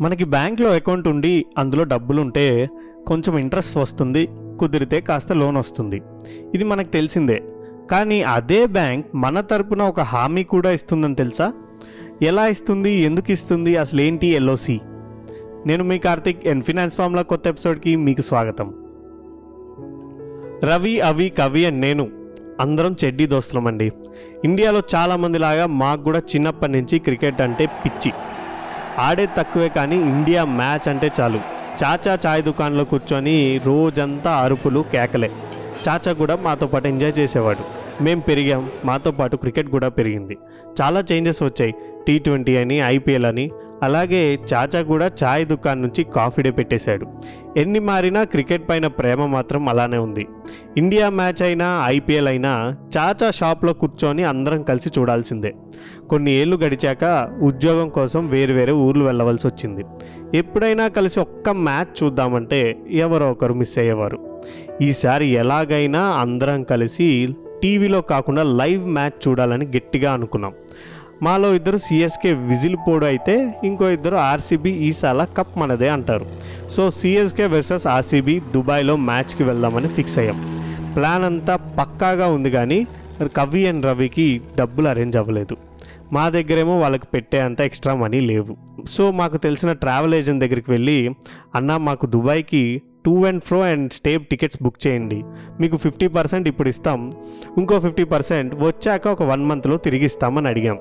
మనకి బ్యాంక్లో అకౌంట్ ఉండి అందులో డబ్బులు ఉంటే కొంచెం ఇంట్రెస్ట్ వస్తుంది కుదిరితే కాస్త లోన్ వస్తుంది. ఇది మనకు తెలిసిందే. కానీ అదే బ్యాంక్ మన తరపున ఒక హామీ కూడా ఇస్తుందని తెలుసా? ఎలా ఇస్తుంది ఎందుకు ఇస్తుంది అసలు ఏంటి ఎల్ఓసి? నేను మీ కార్తిక్ ఎన్ ఫినాన్స్ ఫామ్లో కొత్త ఎపిసోడ్కి మీకు స్వాగతం. రవి అవి కవి అండ్ నేను అందరం చెడ్డీ దోస్తులమండి. ఇండియాలో చాలామంది లాగా మాకు కూడా చిన్నప్పటి నుంచి క్రికెట్ అంటే పిచ్చి. ఆడే తక్కువే కానీ ఇండియా మ్యాచ్ అంటే చాలు. చాచా చాయ్ దుకాణంలో కూర్చొని రోజంతా అరుపులు కేకలే. చాచా కూడా మాతో పాటు ఎంజాయ్ చేసేవాడు. మేం పెరిగాం మాతో పాటు క్రికెట్ కూడా పెరిగింది. చాలా చేంజెస్ వచ్చాయి. టీ ట్వంటీ అని ఐపీఎల్ అని అలాగే చాచా కూడా చాయ్ దుకాణం నుంచి కాఫీ డే పెట్టేశాడు. ఎన్ని మారినా క్రికెట్ పైన ప్రేమ మాత్రం అలానే ఉంది. ఇండియా మ్యాచ్ అయినా ఐపీఎల్ అయినా చాచా షాప్లో కూర్చొని అందరం కలిసి చూడాల్సిందే. కొన్ని ఏళ్ళు గడిచాక ఉద్యోగం కోసం వేరు వేరే ఊర్లు వెళ్ళవలసి వచ్చింది. ఎప్పుడైనా కలిసి ఒక్క మ్యాచ్ చూద్దామంటే ఎవరో ఒకరు మిస్ అయ్యేవారు. ఈసారి ఎలాగైనా అందరం కలిసి టీవీలో కాకుండా లైవ్ మ్యాచ్ చూడాలని గట్టిగా అనుకున్నాం. మాలో ఇద్దరు సిఎస్కే విజిల్ పోడు అయితే ఇంకో ఇద్దరు ఆర్సీబీ ఈసాల కప్ మనదే అంటారు. సో సిఎస్కే వర్సెస్ ఆర్సీబీ దుబాయ్లో మ్యాచ్కి వెళ్దామని ఫిక్స్ అయ్యాం. ప్లాన్ అంతా పక్కాగా ఉంది కానీ కవి అండ్ రవికి డబ్బులు అరేంజ్ అవ్వలేదు. మా దగ్గరేమో వాళ్ళకి పెట్టే అంత ఎక్స్ట్రా మనీ లేవు. సో మాకు తెలిసిన ట్రావెల్ ఏజెంట్ దగ్గరికి వెళ్ళి అన్న మాకు దుబాయ్కి to and fro and stay tickets book చేయండి. మీకు ఫిఫ్టీ పర్సెంట్ ఇప్పుడు ఇస్తాం. ఇంకో ఫిఫ్టీ పర్సెంట్ వచ్చాక ఒక వన్ మంత్లో తిరిగి ఇస్తామని అడిగాం.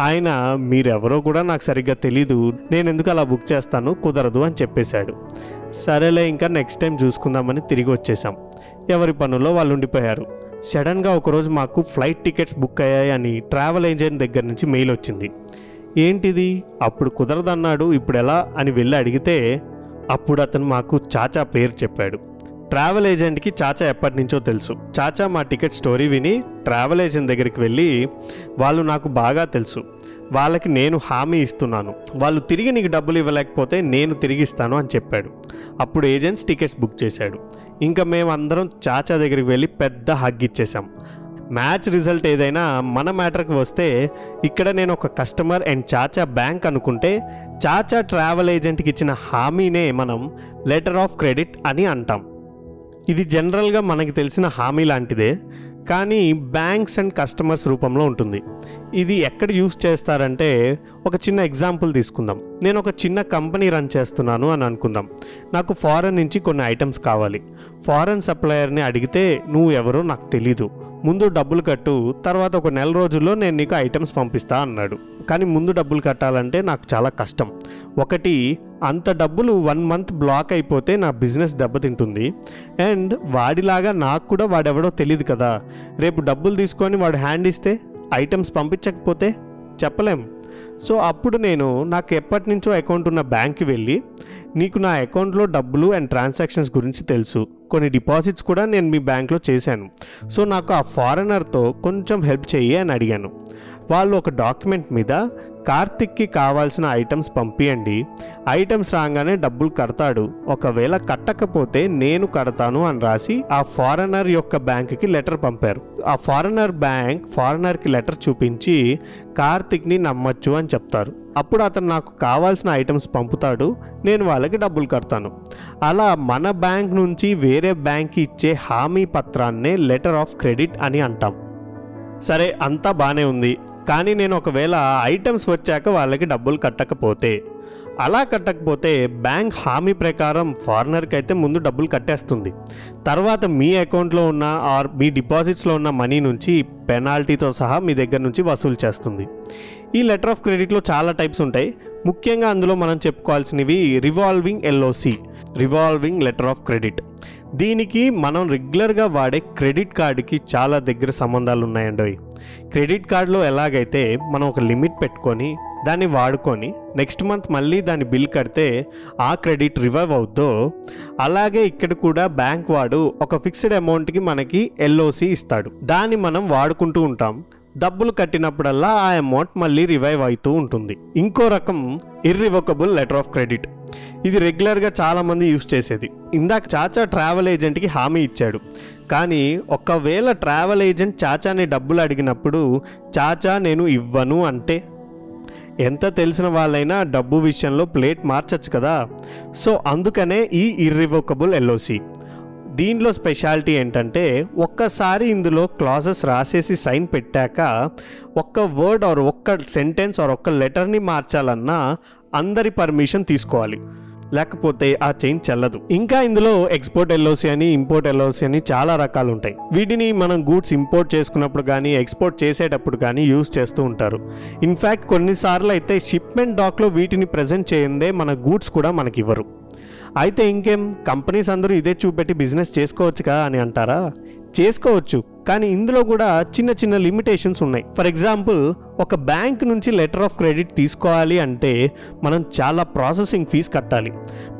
ఆయన మీరెవరో కూడా నాకు సరిగ్గా తెలీదు. నేను ఎందుకు అలా బుక్ చేస్తాను? కుదరదు అని చెప్పేశాడు. సరేలే ఇంకా నెక్స్ట్ టైం చూసుకుందామని తిరిగి వచ్చేసాం. ఎవరి పనుల్లో వాళ్ళు ఉండిపోయారు. సడన్గా ఒకరోజు మాకు ఫ్లైట్ టికెట్స్ బుక్ అయ్యాయి అని ట్రావెల్ ఏజెంట్ దగ్గర నుంచి మెయిల్ వచ్చింది. ఏంటిది? అప్పుడు కుదరదన్నాడు ఇప్పుడు ఎలా అని వెళ్ళి అడిగితే అప్పుడు అతను మాకు చాచా పేరు చెప్పాడు. ట్రావెల్ ఏజెంట్కి చాచా ఎప్పటి నుంచో తెలుసు. చాచా మా టికెట్ స్టోరీ విని ట్రావెల్ ఏజెంట్ దగ్గరికి వెళ్ళి వాళ్ళు నాకు బాగా తెలుసు. వాళ్ళకి నేను హామీ ఇస్తున్నాను. వాళ్ళు తిరిగి నీకు డబ్బులు ఇవ్వలేకపోతే నేను తిరిగి ఇస్తాను అని చెప్పాడు. అప్పుడు ఏజెంట్స్ టికెట్స్ బుక్ చేశాడు. ఇంకా మేమందరం చాచా దగ్గరికి వెళ్ళి పెద్ద హగ్ ఇచ్చేసాం మ్యాచ్ రిజల్ట్ ఏదైనా మన మ్యాటర్కి వస్తే ఇక్కడ నేను ఒక కస్టమర్ అండ్ చాచా బ్యాంక్ అనుకుంటే చాచా ట్రావెల్ ఏజెంట్కి ఇచ్చిన హామీనే మనం లెటర్ ఆఫ్ క్రెడిట్ అని అంటాం. ఇది జనరల్గా మనకి తెలిసిన హామీ లాంటిదే కానీ బ్యాంక్స్ అండ్ కస్టమర్స్ రూపంలో ఉంటుంది. ఇది ఎక్కడ యూస్ చేస్తారంటే ఒక చిన్న ఎగ్జాంపుల్ తీసుకుందాం. నేను ఒక చిన్న కంపెనీ రన్ చేస్తున్నాను అని అనుకుందాం. నాకు ఫారెన్ నుంచి కొన్ని ఐటమ్స్ కావాలి. ఫారెన్ సప్లయర్ని అడిగితే నువ్వు ఎవరో నాకు తెలీదు. ముందు డబ్బులు కట్టు తర్వాత ఒక నెల రోజుల్లో నేను నీకు ఐటమ్స్ పంపిస్తా అన్నాడు. కానీ ముందు డబ్బులు కట్టాలంటే నాకు చాలా కష్టం. ఒకటి అంత డబ్బులు వన్ మంత్ బ్లాక్ అయిపోతే నా బిజినెస్ దెబ్బతింటుంది. అండ్ వాడిలాగా నాకు కూడా వాడెవడో తెలియదు కదా. రేపు డబ్బులు తీసుకొని వాడు హ్యాండ్ ఇస్తే ఐటమ్స్ పంపించకపోతే చెప్పలేం. సో అప్పుడు నేను నాకు ఎప్పటి నుంచో అకౌంట్ ఉన్న బ్యాంక్కి వెళ్ళి నీకు నా అకౌంట్లో డబ్బులు అండ్ ట్రాన్సాక్షన్స్ గురించి తెలుసు. కొన్ని డిపాజిట్స్ కూడా నేను మీ బ్యాంక్లో చేశాను. సో నాకు ఆ ఫారెనర్తో కొంచెం హెల్ప్ చెయ్యి అని అడిగాను. వాళ్ళు ఒక డాక్యుమెంట్ మీద కార్తిక్కి కావాల్సిన ఐటమ్స్ పంపియండి. ఐటమ్స్ రాగానే డబ్బులు కడతాడు. ఒకవేళ కట్టకపోతే నేను కడతాను అని రాసి ఆ ఫారెనర్ యొక్క బ్యాంక్కి లెటర్ పంపారు. ఆ ఫారెనర్ బ్యాంక్ ఫారెనర్కి లెటర్ చూపించి కార్తిక్ని నమ్మచ్చు అని చెప్తారు. అప్పుడు అతను నాకు కావాల్సిన ఐటమ్స్ పంపుతాడు. నేను వాళ్ళకి డబ్బులు కడతాను. అలా మన బ్యాంక్ నుంచి వేరే బ్యాంక్ ఇచ్చే హామీ పత్రాన్నే లెటర్ ఆఫ్ క్రెడిట్ అని అంటాం. సరే అంతా బాగానే ఉంది. కానీ నేను ఒకవేళ ఐటమ్స్ వచ్చాక వాళ్ళకి డబ్బులు కట్టకపోతే అలా కట్టకపోతే బ్యాంక్ హామీ ప్రకారం ఫారినర్కి అయితే ముందు డబ్బులు కట్టేస్తుంది. తర్వాత మీ అకౌంట్లో ఉన్న ఆర్ మీ డిపాజిట్స్లో ఉన్న మనీ నుంచి పెనాల్టీతో సహా మీ దగ్గర నుంచి వసూలు చేస్తుంది. ఈ లెటర్ ఆఫ్ క్రెడిట్లో చాలా టైప్స్ ఉంటాయి. ముఖ్యంగా అందులో మనం చెప్పుకోవాల్సినవి revolving LOC revolving letter of credit దీనికి మనం రెగ్యులర్గా వాడే క్రెడిట్ కార్డుకి చాలా దగ్గర సంబంధాలు ఉన్నాయండి క్రెడిట్ కార్డులో ఎలాగైతే మనం ఒక లిమిట్ పెట్టుకొని దాన్ని వాడుకొని నెక్స్ట్ మంత్ మళ్ళీ దాని బిల్ కడితే ఆ క్రెడిట్ రివైవ్ అవుద్దో అలాగే ఇక్కడ కూడా బ్యాంక్ వాడు ఒక ఫిక్స్డ్ అమౌంట్కి మనకి ఎల్ఓసి ఇస్తాడు. దాన్ని మనం వాడుకుంటూ ఉంటాం. డబ్బులు కట్టినప్పుడల్లా ఆ అమౌంట్ మళ్ళీ రివైవ్ అవుతూ ఉంటుంది. ఇంకో రకం ఇర్రివోకబుల్ లెటర్ ఆఫ్ క్రెడిట్. ఇది రెగ్యులర్గా చాలామంది యూస్ చేసేది. ఇందాక చాచా ట్రావెల్ ఏజెంట్కి హామీ ఇచ్చాడు. కానీ ఒకవేళ ట్రావెల్ ఏజెంట్ చాచాని డబ్బులు అడిగినప్పుడు చాచా నేను ఇవ్వను అంటే ఎంత తెలిసిన వాళ్ళైనా డబ్బు విషయంలో ప్లేట్ మార్చచ్చు కదా? సో అందుకనే ఈ ఇర్రివోకబుల్ ఎల్ఓసి. దీనిలో స్పెషాలిటీ ఏంటంటే ఒక్కసారి ఇందులో క్లాజెస్ రాసేసి సైన్ పెట్టాక ఒక్క వర్డ్ ఆర్ ఒక్క సెంటెన్స్ ఆర్ ఒక్క లెటర్ని మార్చాలన్నా అందరి పర్మిషన్ తీసుకోవాలి. లేకపోతే ఆ చైన్ చెల్లదు. ఇంకా ఇందులో ఎక్స్పోర్ట్ ఎల్ఓసి అని ఇంపోర్ట్ ఎల్ఓసి అని చాలా రకాలు ఉంటాయి. వీటిని మనం గూడ్స్ ఇంపోర్ట్ చేసుకున్నప్పుడు కానీ ఎక్స్పోర్ట్ చేసేటప్పుడు కానీ యూజ్ చేస్తూ ఉంటారు. ఇన్ఫ్యాక్ట్ కొన్నిసార్లు అయితే షిప్మెంట్ డాక్లో వీటిని ప్రజెంట్ చేయందే మన గూడ్స్ కూడా మనకి ఇవ్వరు అయితే ఇంకేం? కంపెనీస్ అందరూ ఇదే చూపెట్టి బిజినెస్ చేసుకోవచ్చుగా అని అంటారా? చేసుకోవచ్చు. కానీ ఇందులో కూడా చిన్న చిన్న లిమిటేషన్స్ ఉన్నాయి. ఫర్ ఎగ్జాంపుల్ ఒక బ్యాంక్ నుంచి లెటర్ ఆఫ్ క్రెడిట్ తీసుకోవాలి అంటే మనం చాలా ప్రాసెసింగ్ ఫీజ్ కట్టాలి.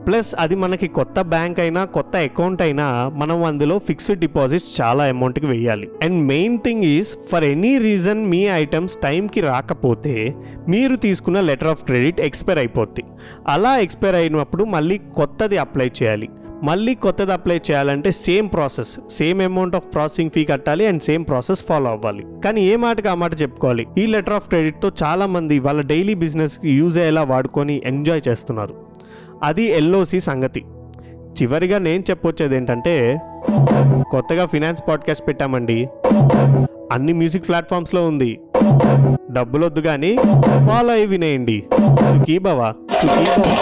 ప్లస్ అది మనకి కొత్త బ్యాంక్ అయినా కొత్త అకౌంట్ అయినా మనం అందులో ఫిక్స్డ్ డిపాజిట్స్ చాలా అమౌంట్కి వేయాలి. And main thing is for any reason me items టైంకి రాకపోతే మీరు తీసుకున్న లెటర్ ఆఫ్ క్రెడిట్ ఎక్స్పైర్ అయిపోద్ది. అలా ఎక్స్పైర్ అయినప్పుడు మళ్ళీ కొత్తది అప్లై చేయాలి. మళ్ళీ కొత్తది అప్లై చేయాలంటే same process same amount of processing fee కట్టాలి అండ్ సేమ్ ప్రాసెస్ ఫాలో అవ్వాలి. కానీ ఏ మాటకి ఆ మాట చెప్పుకోవాలి? ఈ లెటర్ ఆఫ్ క్రెడిట్తో చాలా మంది వాళ్ళ డైలీ బిజినెస్కి యూజ్ అయ్యేలా వాడుకొని ఎంజాయ్ చేస్తున్నారు. అది ఎల్ఓసి సంగతి. చివరిగా నేను చెప్పొచ్చేది ఏంటంటే కొత్తగా ఫినాన్స్ పాడ్కాస్ట్ పెట్టామండి. అన్ని మ్యూజిక్ ప్లాట్ఫామ్స్లో ఉంది. డబ్బులొద్దు కానీ ఫాలో అయి వినేయండి. సుఖీ బావా సుఖీ బావా